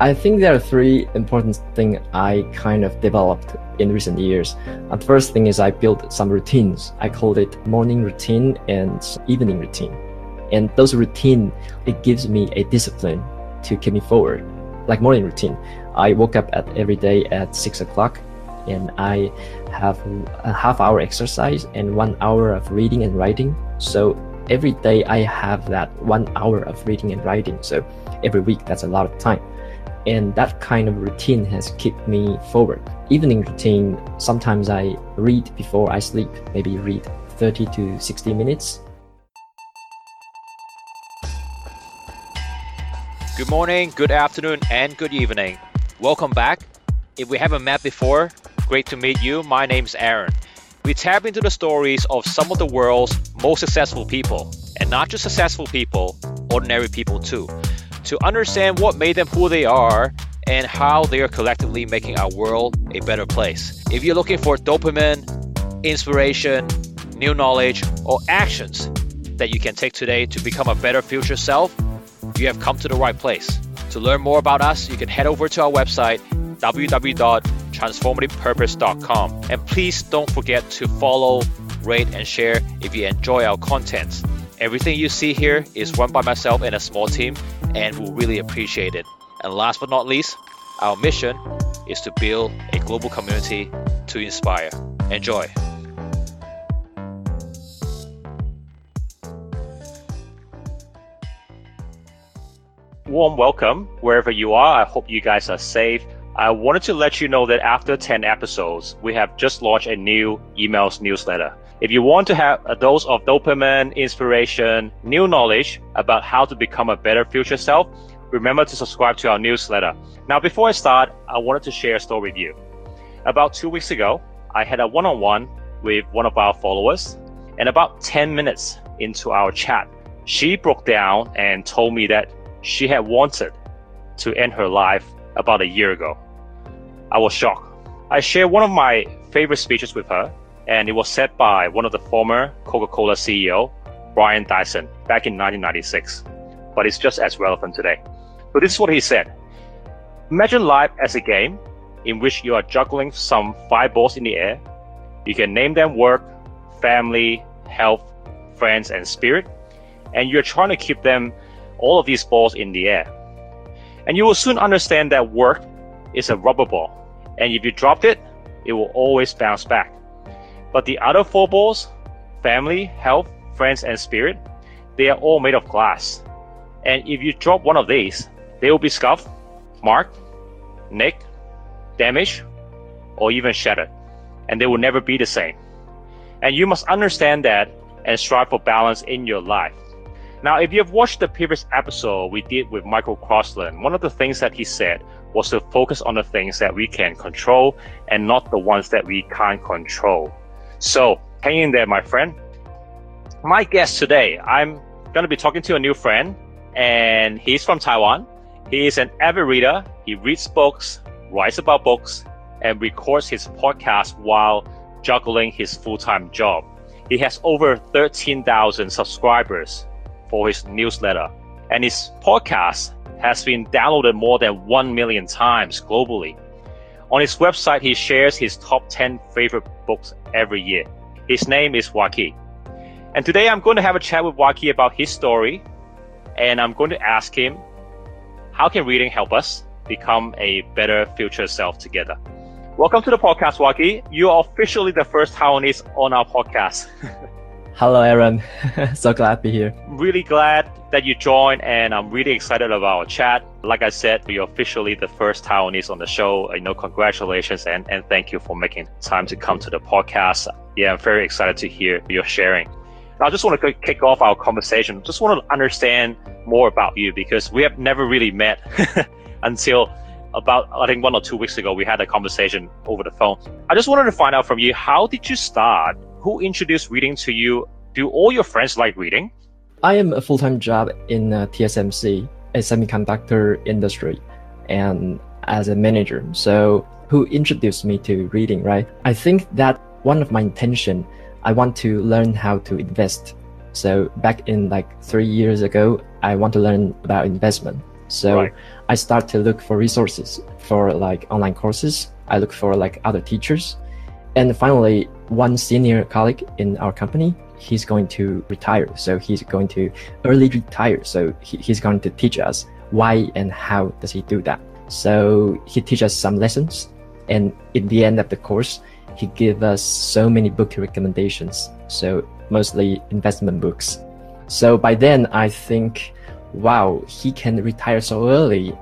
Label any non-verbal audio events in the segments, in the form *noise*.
I think there are three important things I kind of developed in recent years. The first thing is I built some routines. I called it morning routine and evening routine. And those routine, it gives me a discipline to keep me forward. Like morning routine, I woke up at every day at six o'clock and I have a half hour exercise and one hour of reading and writing. So every day I have that one hour of reading and writing. So every week, that's a lot of time. And that kind of routine has kept me forward. Evening routine, sometimes I read before I sleep, maybe read 30 to 60 minutes. Good morning, good afternoon, and good evening. Welcome back. If we haven't met before, great to meet you. My name's Aaron. We tap into the stories of some of the world's most successful people, and not just successful people, ordinary people too, to understand what made them who they are and how they are collectively making our world a better place. If you're looking for dopamine, inspiration, new knowledge, or actions that you can take today to become a better future self, you have come to the right place. To learn more about us, you can head over to our website www.transformativepurpose.com. And please don't forget to follow, rate, and share if you enjoy our content. Everything you see here is run by myself and a small team, and we'll really appreciate it. And last but not least, our mission is to build a global community to inspire. Enjoy. Warm welcome wherever you are. I hope you guys are safe I wanted to let you know that after 10 episodes, we have just launched a new emails newsletter. If you want to have a dose of dopamine, inspiration, new knowledge about how to become a better future self, remember to subscribe to our newsletter. Now, before I start, I wanted to share a story with you. About two weeks ago, I had a one on one with one of our followers, and about 10 minutes into our chat, she broke down and told me that she had wanted to end her life about a year ago. I was shocked. I shared one of my favorite speeches with her, and it was said by one of the former Coca-Cola CEO, Brian Dyson, back in 1996. But it's just as relevant today. So this is what he said. Imagine life as a game in which you are juggling some five balls in the air. You can name them work, family, health, friends, and spirit. And you're trying to keep them, all of these balls in the air. And you will soon understand that work is a rubber ball and if you dropped it, it will always bounce back. But the other four balls, family, health, friends, and spirit, they are all made of glass. And if you drop one of these, they will be scuffed, marked, nicked, damaged, or even shattered. And they will never be the same. And you must understand that and strive for balance in your life. Now, if you have watched the previous episode we did with Michael Crossland, one of the things that he said was to focus on the things that we can control and not the ones that we can't control. So hang in there, my friend. My guest today, I'm going to be talking to a new friend, and he's from Taiwan. He is an avid reader. He reads books, writes about books, and records his podcast while juggling his full-time job. He has over 13,000 subscribers for his newsletter, and his podcast has been downloaded more than 1 million times globally. On his website, he shares his top 10 favorite books every year. His name is Waki. And today I'm going to have a chat with Waki about his story, and I'm going to ask him how can reading help us become a better future self together? Welcome to the podcast, Waki. You are officially the first Taiwanese on our podcast. *laughs* Hello, Aaron. *laughs* so glad to be here. Really glad that you joined, and I'm really excited about our chat. Like I said, you're officially the first Taiwanese on the show. You know, congratulations and, and thank you for making time to come to the podcast. Yeah, I'm very excited to hear your sharing. I just want to kick off our conversation. Just want to understand more about you because we have never really met *laughs* until about I think one or two weeks ago we had a conversation over the phone. I just wanted to find out from you how did you start who introduced reading to you? Do all your friends like reading? I am a full-time job in uh, TSMC, a semiconductor industry, and as a manager. So who introduced me to reading, right? I think that one of my intention, I want to learn how to invest. So back in like three years ago, I want to learn about investment. So Right. I start to look for resources for like online courses. I look for like other teachers. And finally, one senior colleague in our company, he's going to retire. So he's going to early retire. So he, he's going to teach us why and how does he do that. So he teaches us some lessons. And in the end of the course, he gave us so many book recommendations. So mostly investment books. So by then, I think, wow, he can retire so early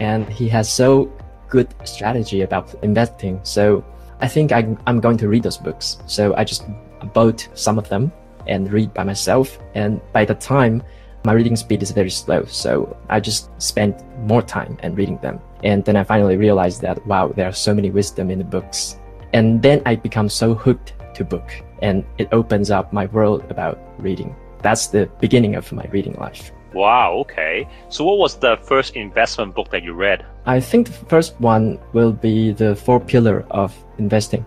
and he has so good strategy about investing. So I think I, I'm going to read those books. So I just bought some of them and read by myself. And by the time, my reading speed is very slow. So I just spent more time and reading them. And then I finally realized that, wow, there are so many wisdom in the books. And then I become so hooked to book and it opens up my world about reading. That's the beginning of my reading life. Wow. Okay. So, what was the first investment book that you read? I think the first one will be the four pillar of investing.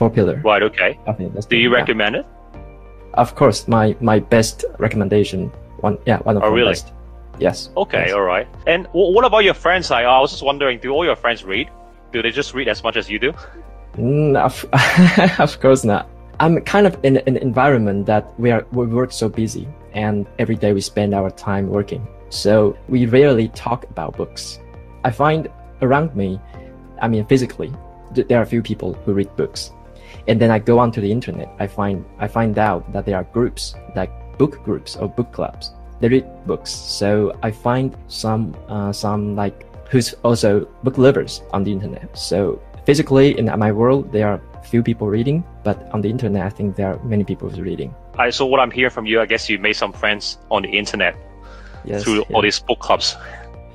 Four pillar Right. Okay. of investing. Do you yeah. recommend it? Of course, my my best recommendation. One, yeah, one of Oh, really? best. Yes. Okay. yes. All right. And wh- what about your friends? I, I was just wondering, do all your friends read? Do they just read as much as you do? Mm, of, *laughs* of course not. I'm kind of in an environment that we are we work so busy, and every day we spend our time working. So we rarely talk about books. I find around me, I mean physically, th- there are few people who read books, and then I go onto the internet. I find I find out that there are groups like book groups or book clubs. They read books. So I find some uh, some like who's also book lovers on the internet. So physically in my world, there are few people reading, but on the internet, I think there are many people reading. I, so, what I'm hearing from you, I guess you made some friends on the internet Yes. through all these book clubs.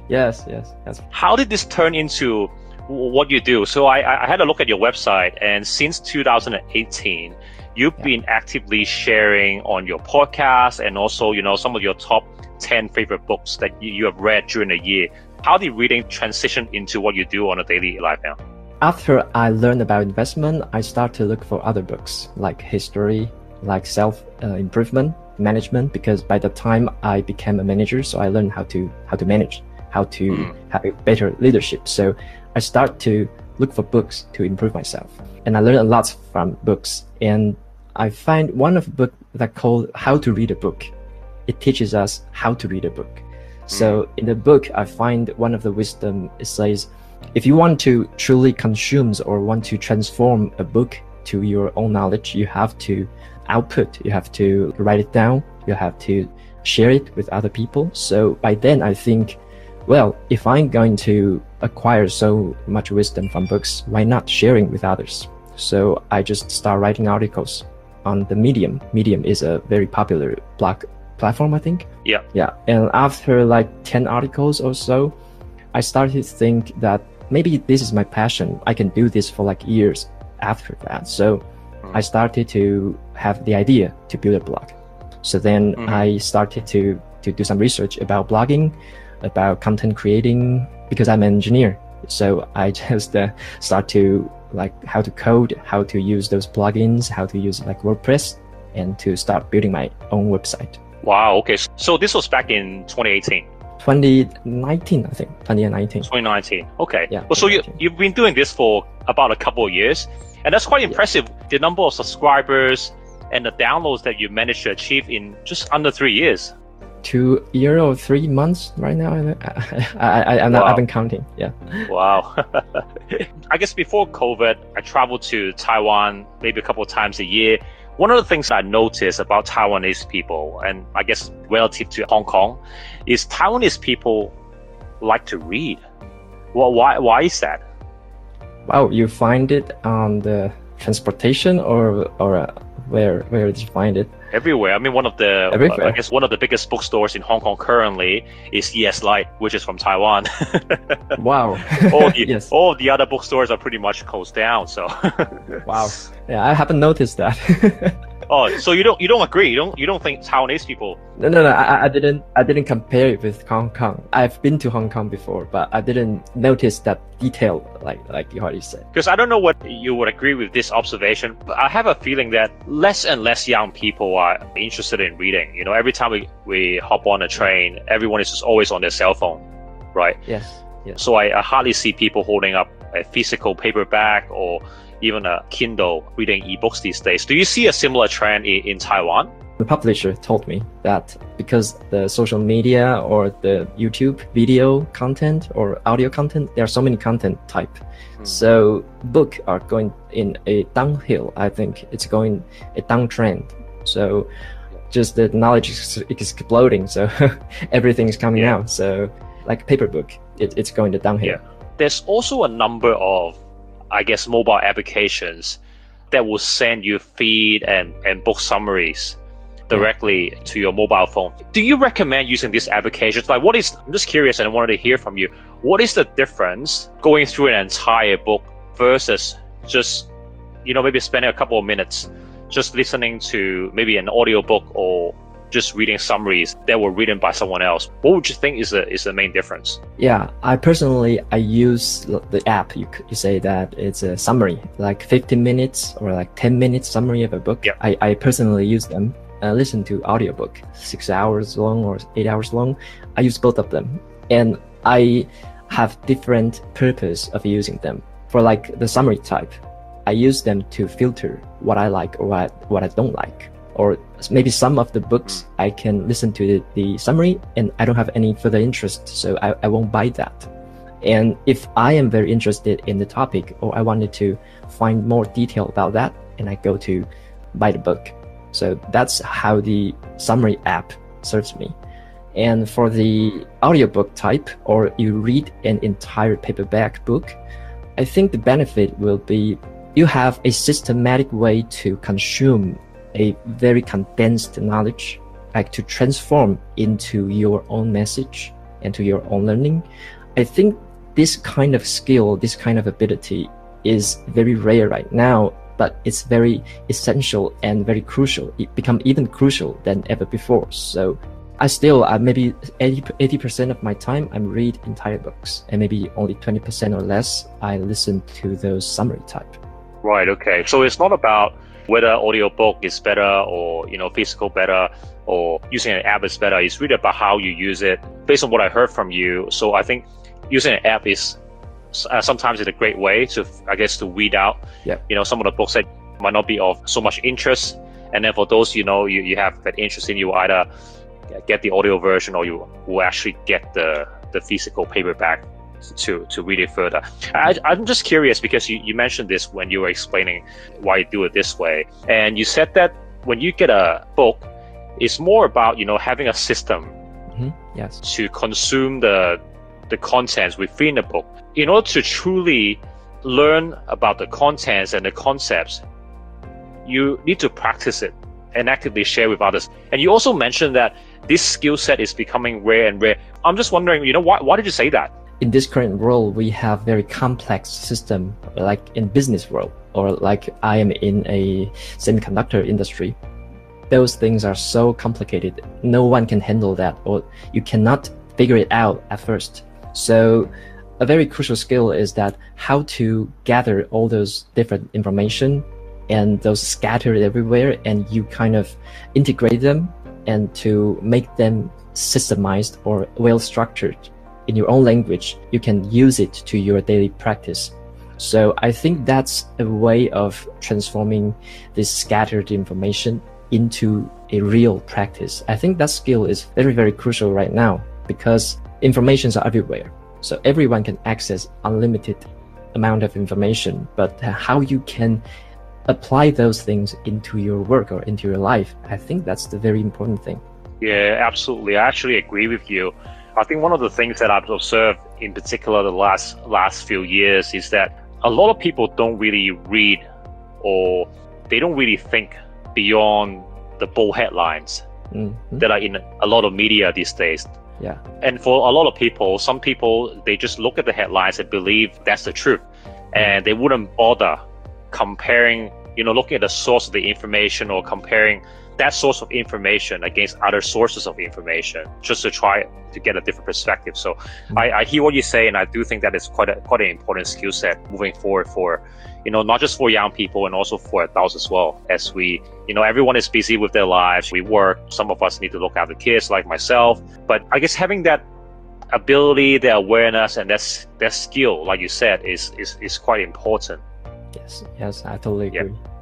Yes, yes, yes. How did this turn into what you do? So, I, I had a look at your website, and since 2018, you've Yeah. been actively sharing on your podcast and also, you know, some of your top 10 favorite books that you, you have read during the year. How did reading transition into what you do on a daily life now? After I learned about investment, I start to look for other books like history, like self uh, improvement, management. Because by the time I became a manager, so I learned how to how to manage, how to Mm. have a better leadership. So I start to look for books to improve myself, and I learn a lot from books. And I find one of the book that called How to Read a Book. It teaches us how to read a book. Hmm. So in the book, I find one of the wisdom it says, if you want to truly consume or want to transform a book to your own knowledge, you have to output, you have to write it down, you have to share it with other people. So by then, I think, well, if I'm going to acquire so much wisdom from books, why not sharing with others? So I just start writing articles on the Medium. Medium is a very popular blog platform, I think. Yeah. Yeah. And after like 10 articles or so, I started to think that maybe this is my passion. I can do this for like years after that. So I started to have the idea to build a blog. So then Mhm. I started to, to do some research about blogging, about content creating, because I'm an engineer. So I *laughs* just uh, start to like how to code, how to use those plugins, how to use like WordPress, and to start building my own website. Wow. Okay. So this was back in 2018, 2019, I think. 2019. 2019. Okay. Yeah, Well, so you you've been doing this for about a couple of years, and that's quite impressive. The number of subscribers and the downloads that you managed to achieve in just under three years. Two year or three months right now. *laughs* I, I, I, I'm not, Wow. I've been counting. Yeah. Wow. *laughs* I guess before COVID, I traveled to Taiwan maybe a couple of times a year. One of the things I noticed about Taiwanese people, and I guess relative to Hong Kong, is Taiwanese people like to read. Well, why, why is that? Wow, you find it on the transportation or or uh, where where did you find it? Everywhere. I mean, one of the Everywhere. I guess one of the biggest bookstores in Hong Kong currently is Eslite, which is from Taiwan. *laughs* Wow. all the *laughs* yes. all the other bookstores are pretty much closed down. So, Wow. Yeah, I haven't noticed that. *laughs* oh, so you don't you don't agree? You don't you don't think Taiwanese people? no, no, no. I, I didn't. I didn't compare it with Hong Kong. I've been to Hong Kong before, but I didn't notice that detail like like you already said. Because I don't know what you would agree with this observation, but I have a feeling that less and less young people are interested in reading. You know, every time we, we hop on a train, everyone is just always on their cell phone. right? Yes. Yes. So I, I hardly see people holding up a physical paperback or even a Kindle reading ebooks these days. Do you see a similar trend in, in Taiwan? The publisher told me that because the social media or the YouTube video content or audio content, there are so many content type. Hmm. So book are going in a downhill. I think it's going a downtrend. So just the knowledge is exploding. So *laughs* everything is coming Yeah. out. So like paper book, it, it's going to downhill. Yeah. There's also a number of, I guess, mobile applications that will send you feed and, and book summaries directly to your mobile phone. Do you recommend using these applications? Like, what is, I'm just curious and I wanted to hear from you. What is the difference going through an entire book versus just, you know, maybe spending a couple of minutes just listening to maybe an audiobook or just reading summaries that were written by someone else? What would you think is the, is the main difference? Yeah, I personally I use the app. You you say that it's a summary, like 15 minutes or like 10 minutes summary of a book. Yeah. I, I personally use them. Uh, listen to audiobook, six hours long or eight hours long. I use both of them, and I have different purpose of using them. For like the summary type, I use them to filter what I like or what, what I don't like. Or maybe some of the books I can listen to the, the summary and I don't have any further interest, so I, I won't buy that. And if I am very interested in the topic or I wanted to find more detail about that, and I go to buy the book. So that's how the summary app serves me. And for the audiobook type, or you read an entire paperback book, I think the benefit will be you have a systematic way to consume a very condensed knowledge, like to transform into your own message and to your own learning. I think this kind of skill, this kind of ability is very rare right now, but it's very essential and very crucial. It become even crucial than ever before. So I still, uh, maybe 80, percent of my time, I read entire books and maybe only 20% or less, I listen to those summary type. Right. Okay. So it's not about whether audiobook is better or you know physical better or using an app is better. It's really about how you use it. Based on what I heard from you, so I think using an app is uh, sometimes it's a great way to I guess to weed out Yep. you know some of the books that might not be of so much interest. And then for those you know you, you have that interest in, you either get the audio version or you will actually get the the physical paperback to to read it further. I, I'm just curious because you, you mentioned this when you were explaining why you do it this way, and you said that when you get a book, it's more about you know having a system hmm Yes. to consume the the contents within the book. In order to truly learn about the contents and the concepts you need to practice it and actively share with others. And you also mentioned that this skill set is becoming rare and rare. I'm just wondering you know why, why did you say that in this current world, we have very complex system, like in business world, or like I am in a semiconductor industry. Those things are so complicated. No one can handle that, or you cannot figure it out at first. So a very crucial skill is that how to gather all those different information and those scattered everywhere and you kind of integrate them and to make them systemized or well structured in your own language, you can use it to your daily practice. So I think that's a way of transforming this scattered information into a real practice. I think that skill is very, very crucial right now because informations are everywhere. So everyone can access unlimited amount of information, but how you can apply those things into your work or into your life, I think that's the very important thing. Yeah, absolutely. I actually agree with you. I think one of the things that I've observed in particular the last last few years is that a lot of people don't really read or they don't really think beyond the bold headlines Mhm. that are in a lot of media these days. Yeah. And for a lot of people, some people they just look at the headlines and believe that's the truth, and they wouldn't bother comparing, you know, looking at the source of the information or comparing that source of information against other sources of information just to try to get a different perspective. So mm-hmm. I, I hear what you say, and I do think that is quite a quite an important skill set moving forward for, you know, not just for young people and also for adults as well. As we, you know, everyone is busy with their lives. We work. Some of us need to look after kids, like myself. But I guess having that ability, their awareness, and their, their skill, like you said, is, is, is quite important. Yes, yes, I totally agree. Yeah.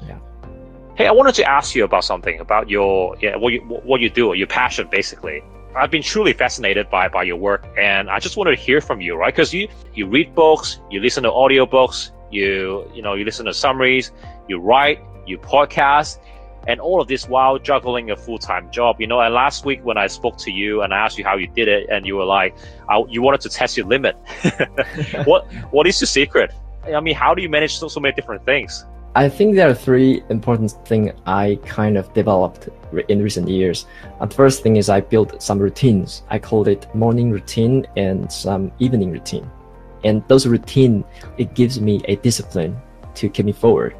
Hey, I wanted to ask you about something about your yeah what you what you do, your passion, basically. I've been truly fascinated by by your work, and I just wanted to hear from you, right? Because you you read books, you listen to audiobooks, you you know you listen to summaries, you write, you podcast, and all of this while juggling a full time job. You know, and last week when I spoke to you and I asked you how you did it, and you were like, you wanted to test your limit. *laughs* what *laughs* what is your secret? I mean, how do you manage so, so many different things? I think there are three important things I kind of developed in recent years. The first thing is I built some routines. I called it morning routine and some evening routine. And those routine, it gives me a discipline to keep me forward.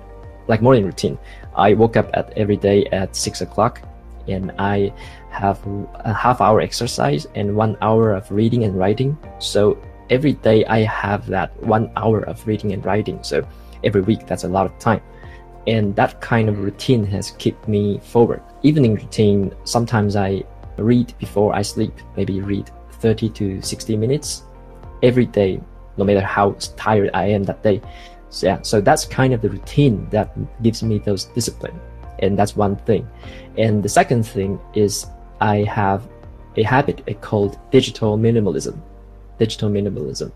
Like morning routine, I woke up at every day at six o'clock and I have a half hour exercise and one hour of reading and writing. So every day I have that one hour of reading and writing. So every week, that's a lot of time. And that kind of routine has kept me forward. Evening routine, sometimes I read before I sleep, maybe read 30 to 60 minutes every day, no matter how tired I am that day. So yeah, so that's kind of the routine that gives me those discipline. And that's one thing. And the second thing is I have a habit called digital minimalism digital minimalism.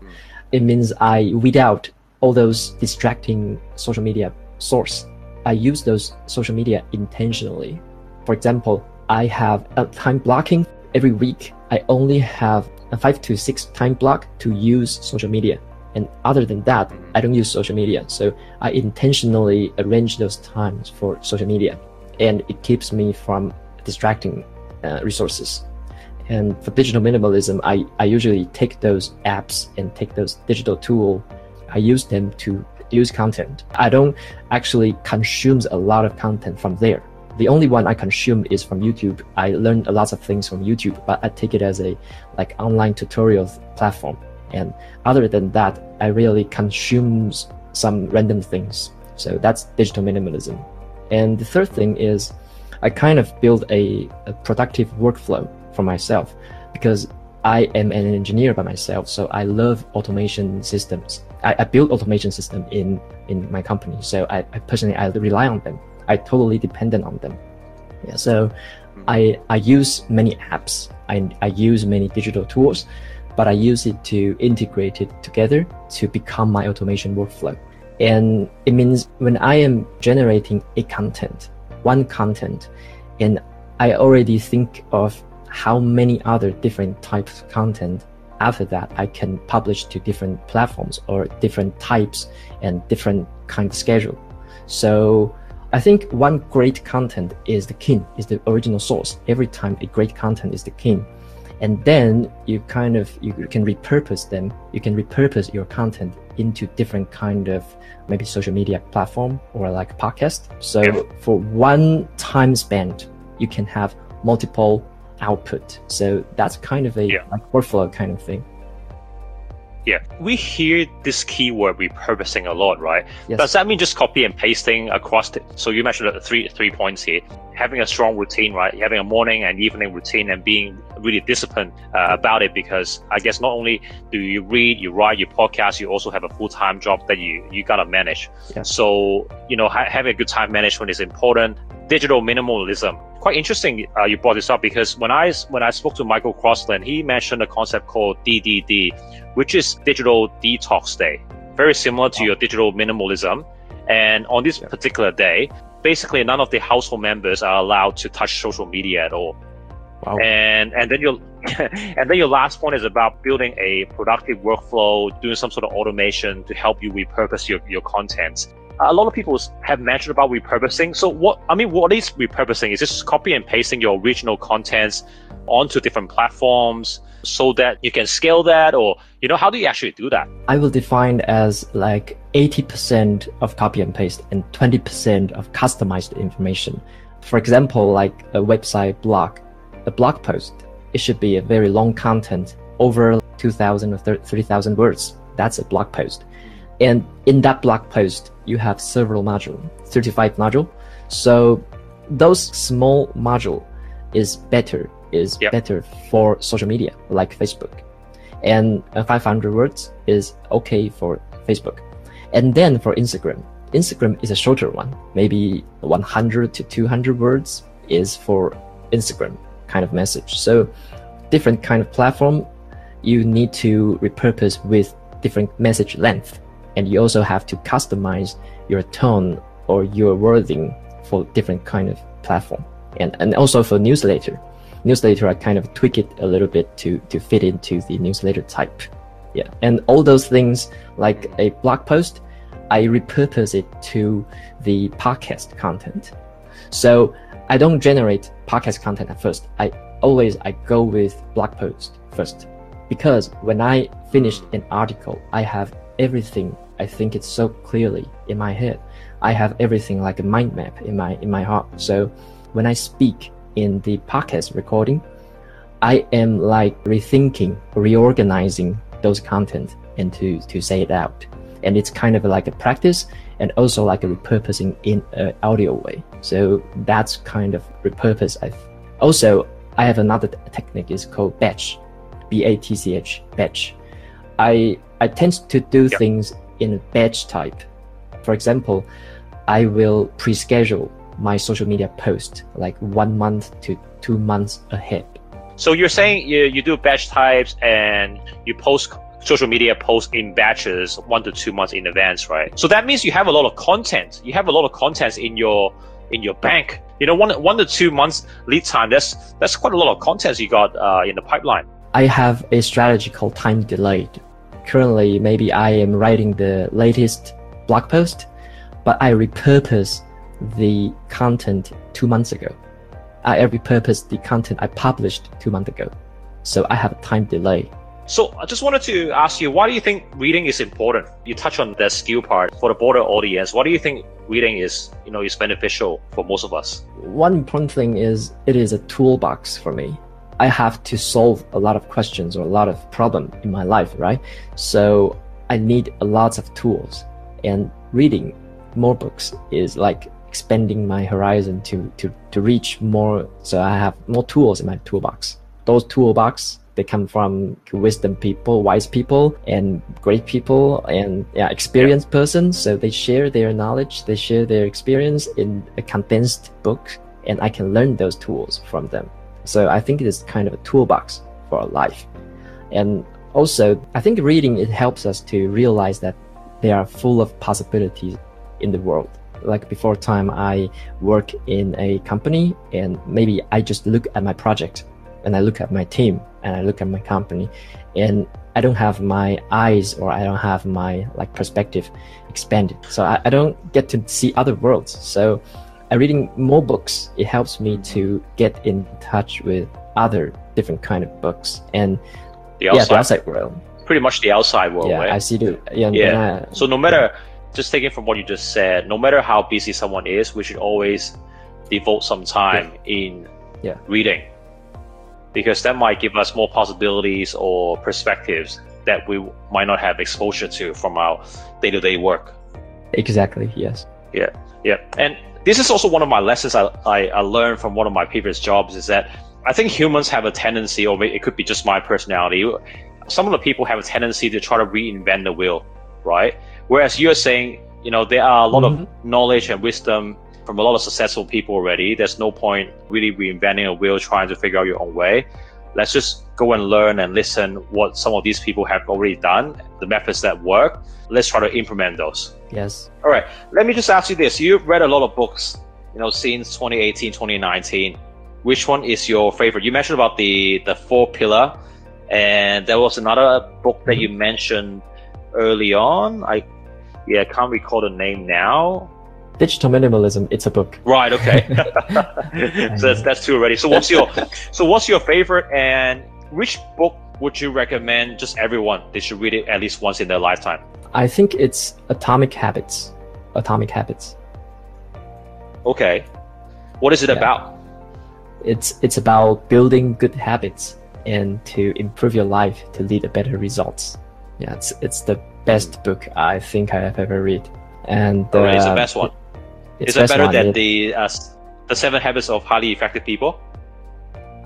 It means I weed out all those distracting social media source. I use those social media intentionally. For example, I have a time blocking every week. I only have a five to six time block to use social media. And other than that, I don't use social media. So I intentionally arrange those times for social media and it keeps me from distracting uh, resources. And for digital minimalism, I, I usually take those apps and take those digital tool. I use them to use content. I don't actually consume a lot of content from there. The only one I consume is from YouTube. I learned a lot of things from YouTube, but I take it as a like online tutorial platform. And other than that, I really consume some random things. So that's digital minimalism. And the third thing is I kind of build a, a productive workflow for myself because I am an engineer by myself, so I love automation systems. I, I build automation system in in my company, so I, I, personally I rely on them. I totally dependent on them. Yeah, so mm-hmm. I I use many apps. I I use many digital tools, but I use it to integrate it together to become my automation workflow. And it means when I am generating a content, one content, and I already think of how many other different types of content after that I can publish to different platforms or different types and different kind of schedule. So I think one great content is the king, is the original source. Every time a great content is the king. And then you kind of you can repurpose them. You can repurpose your content into different kind of maybe social media platform or like podcast. So for one time spent, you can have multiple output. So that's kind of a yeah. like workflow kind of thing. Yeah, we hear this keyword repurposing a lot, right? Yes. Does that mean just copy and pasting across? The, so you mentioned the three three points here: having a strong routine, right? Having a morning and evening routine, and being really disciplined uh, about it. Because I guess not only do you read, you write, you podcast, you also have a full time job that you you gotta manage. So you know, ha- having a good time management is important. Digital minimalism quite interesting uh, you brought this up because when I when I spoke to Michael Crossland, he mentioned a concept called DDD, which is digital detox day, very similar to your digital minimalism. And on this particular day, basically none of the household members are allowed to touch social media at all. Wow. And and then your *laughs* and then your last point is about building a productive workflow, doing some sort of automation to help you repurpose your, your content a lot of people have mentioned about repurposing. So what, I mean, what is repurposing? Is just copy and pasting your original contents onto different platforms so that you can scale that or, you know, how do you actually do that? I will define as like 80% of copy and paste and 20% of customized information. For example, like a website blog, a blog post, it should be a very long content over 2000 or 3000 words. That's a blog post. And in that blog post, you have several module, 35 module. So those small module is better, is yep. better for social media like Facebook. and uh, 500 words is okay for Facebook. And then for Instagram, Instagram is a shorter one, maybe 100 to 200 words is for Instagram kind of message. So different kind of platform, you need to repurpose with different message length. And you also have to customize your tone or your wording for different kind of platform. And, and also for newsletter, newsletter, I kind of tweak it a little bit to, to fit into the newsletter type. Yeah. And all those things like a blog post, I repurpose it to the podcast content. So I don't generate podcast content at first. I always I go with blog post first because when I finish an article, I have everything. I think it's so clearly in my head. I have everything like a mind map in my in my heart. So when I speak in the podcast recording, I am like rethinking, reorganizing those content and to to say it out. And it's kind of like a practice and also like a repurposing in an audio way. So that's kind of repurpose. I also I have another technique. It's called batch, B A T C H batch. I I tend to do yep. things in a batch type. For example, I will pre-schedule my social media post like one month to two months ahead. So you're saying you, you do batch types and you post social media posts in batches one to two months in advance, right? So that means you have a lot of content. You have a lot of content in your in your bank. You know, one one to two months lead time. That's that's quite a lot of content you got uh, in the pipeline. I have a strategy called time delayed. Currently, maybe I am writing the latest blog post, but I repurpose the content two months ago. I repurpose the content I published two months ago. So I have a time delay so I just wanted to ask you, why do you think reading is important? You touch on the skill part for the broader audience. Why do you think reading is, you know, is beneficial for most of us? One important thing is it is a toolbox for me. I have to solve a lot of questions or a lot of problem in my life, right? So I need a lot of tools and reading more books is like expanding my horizon to, to, to reach more. So I have more tools in my toolbox. Those toolbox they come from wisdom people, wise people, and great people, and yeah, experienced yeah. persons. So they share their knowledge, they share their experience in a condensed book, and I can learn those tools from them. So I think it is kind of a toolbox for life. And also, I think reading it helps us to realize that they are full of possibilities in the world. Like before time, I work in a company and maybe I just look at my project and I look at my team and I look at my company and I don't have my eyes or I don't have my like perspective expanded. So I, I don't get to see other worlds. So reading more books, it helps me to mm-hmm. get in touch with other different kind of books and the outside, yeah, the outside world. Pretty much the outside world, yeah, right? I see the yeah. yeah. I, so no matter just taking from what you just said, no matter how busy someone is, we should always devote some time yeah. in yeah. reading because that might give us more possibilities or perspectives that we might not have exposure to from our day-to-day work exactly yes yeah yeah and this is also one of my lessons I, I, I learned from one of my previous jobs is that i think humans have a tendency or it could be just my personality some of the people have a tendency to try to reinvent the wheel right whereas you're saying you know there are a lot mm-hmm. of knowledge and wisdom from a lot of successful people already. There's no point really reinventing a wheel trying to figure out your own way. Let's just go and learn and listen what some of these people have already done, the methods that work. Let's try to implement those. Yes. All right. Let me just ask you this. You've read a lot of books, you know, since 2018, 2019. Which one is your favorite? You mentioned about the the four pillar, and there was another book that you mm-hmm. mentioned early on. I yeah, I can't recall the name now. Digital Minimalism. It's a book. Right. Okay. *laughs* *laughs* so that's, that's two already. So what's your *laughs* so what's your favorite and which book would you recommend just everyone they should read it at least once in their lifetime? I think it's Atomic Habits. Atomic Habits. Okay. What is it yeah. about? It's it's about building good habits and to improve your life to lead to better results. Yeah, it's it's the best book I think I have ever read. And uh, it's the best one. Is it better than the uh, the Seven Habits of Highly Effective People?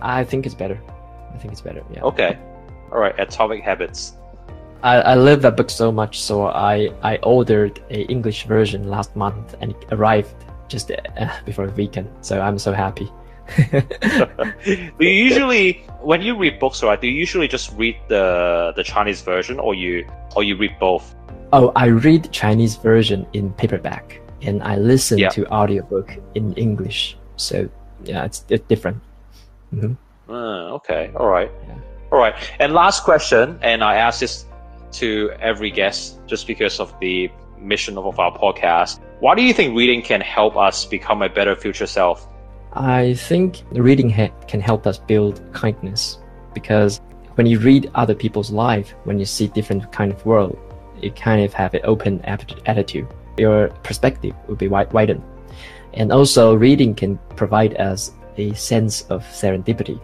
I think it's better. I think it's better. Yeah. Okay. All right, Atomic Habits. I, I love that book so much, so I, I ordered a English version last month and it arrived just uh, *laughs* before the weekend. So I'm so happy. *laughs* *laughs* do you usually, when you read books, right? Do you usually just read the the Chinese version, or you or you read both? Oh, I read Chinese version in paperback, and I listen Yeah. to audiobook in English. So yeah, it's, it's different. hmm Ah, okay, all right, Yeah. all right. And last question, and I ask this to every guest, just because of the mission of our podcast. Why do you think reading can help us become a better future self? I think reading can help us build kindness because when you read other people's life, when you see different kind of world, you kind of have an open attitude. Your perspective will be wi- widened. And also reading can provide us a sense of serendipity,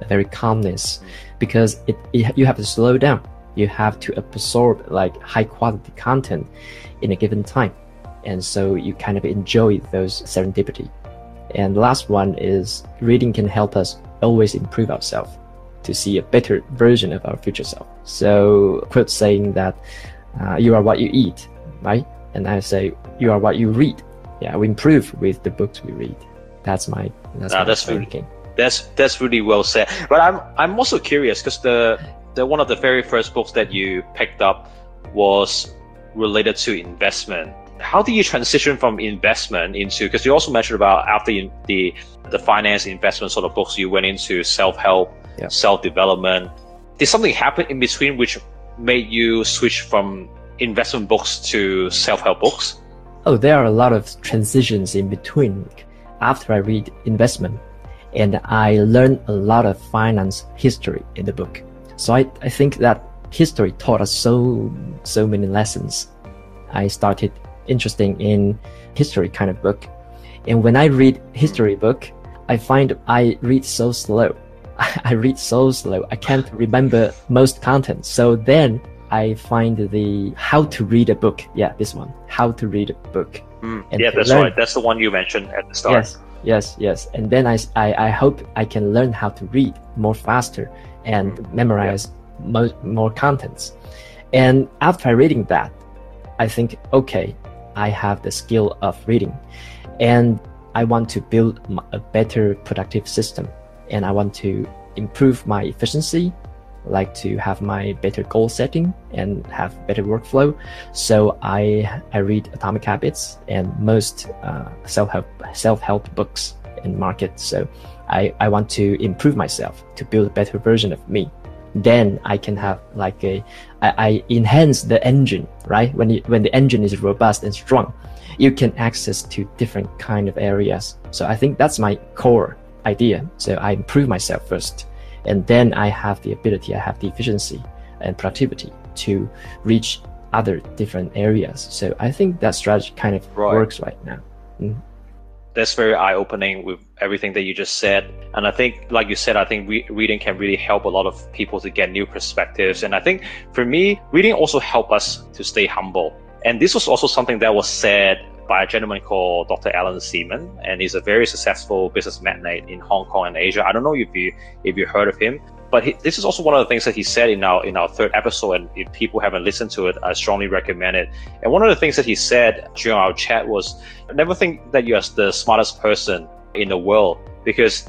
a very calmness, because it, it you have to slow down. You have to absorb like high quality content in a given time. And so you kind of enjoy those serendipity. And the last one is reading can help us always improve ourselves to see a better version of our future self. So quote saying that uh, you are what you eat, right? And I say you are what you read. Yeah, we improve with the books we read. That's my that's Ah, my that's really- That's that's really well said. But I'm I'm also curious because the one of the very first books that you picked up was related to investment. How do you transition from investment into? Because you also mentioned about after the the finance investment sort of books, you went into self help, Yeah. self development. Did something happen in between which made you switch from investment books to self help books? Oh, there are a lot of transitions in between. After I read investment, and I learned a lot of finance history in the book. So I, I think that history taught us so so many lessons. I started interesting in history kind of book, and when I read history book, I find I read so slow. *laughs* I read so slow. I can't remember most content. So then I find the how to read a book. Yeah, this one. How to read a book. Mm, yeah, that's learn. right. That's the one you mentioned at the start. Yes, yes, yes. And then I, I, I hope I can learn how to read more faster and Mm, memorize mo- more contents. And after reading that, I think, okay, I have the skill of reading. And I want to build a better productive system. And I want to improve my efficiency, like to have my better goal setting and have better workflow. So I I read Atomic Habits and most uh, self help self help books in market. So I I want to improve myself to build a better version of me. Then I can have like a I, I enhance the engine right when you, when the engine is robust and strong, you can access to different kind of areas. So I think that's my core idea. So I improve myself first, and then I have the ability, I have the efficiency and productivity to reach other different areas. So I think that strategy kind of Right. works right now. Mm. That's very eye-opening with everything that you just said. And i think like you said i think re- reading can really help a lot of people to get new perspectives. And i think for me reading also help us to stay humble. And this was also something that was said by a gentleman called dr Allan Zeman and he's a very successful business magnate in hong kong and asia. I don't know if you if you heard of him but he, this is also one of the things that he said in our in our third episode and if people haven't listened to it i strongly recommend it. And one of the things that he said during our chat was never think that you're the smartest person in the world because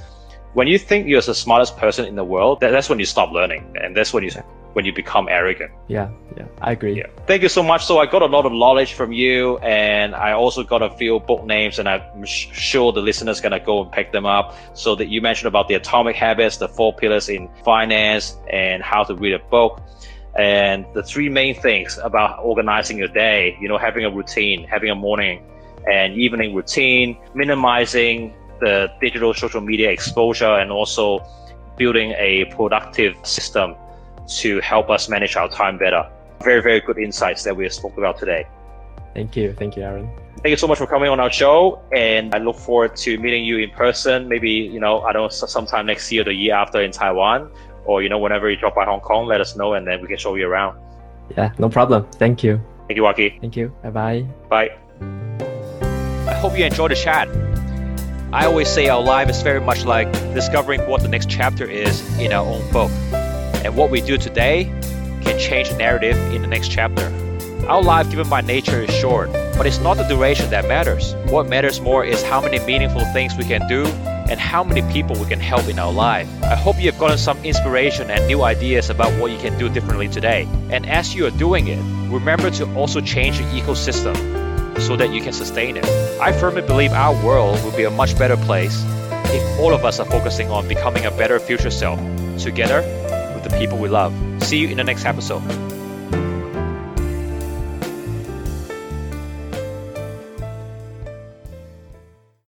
when you think you're the smartest person in the world, that, that's when you stop learning and that's when you when you become arrogant. Yeah, yeah, I agree. Yeah. Thank you so much. So I got a lot of knowledge from you, and I also got a few book names, and I'm sure the listeners gonna go and pick them up. So that you mentioned about the atomic habits, the four pillars in finance, and how to read a book, and the three main things about organizing your day. You know, having a routine, having a morning and evening routine, minimizing the digital social media exposure, and also building a productive system to help us manage our time better. Very, very good insights that we spoke about today. Thank you, thank you, Aaron. Thank you so much for coming on our show, and I look forward to meeting you in person. Maybe you know, I don't know, sometime next year, or the year after in Taiwan, or you know, whenever you drop by Hong Kong, let us know, and then we can show you around. Yeah, no problem. Thank you. Thank you, Waki. Thank you. Bye bye. Bye. I hope you enjoyed the chat. I always say our life is very much like discovering what the next chapter is in our own book. And what we do today can change the narrative in the next chapter. Our life, given by nature, is short, but it's not the duration that matters. What matters more is how many meaningful things we can do and how many people we can help in our life. I hope you have gotten some inspiration and new ideas about what you can do differently today. And as you are doing it, remember to also change your ecosystem so that you can sustain it. I firmly believe our world will be a much better place if all of us are focusing on becoming a better future self together with the people we love. See you in the next episode.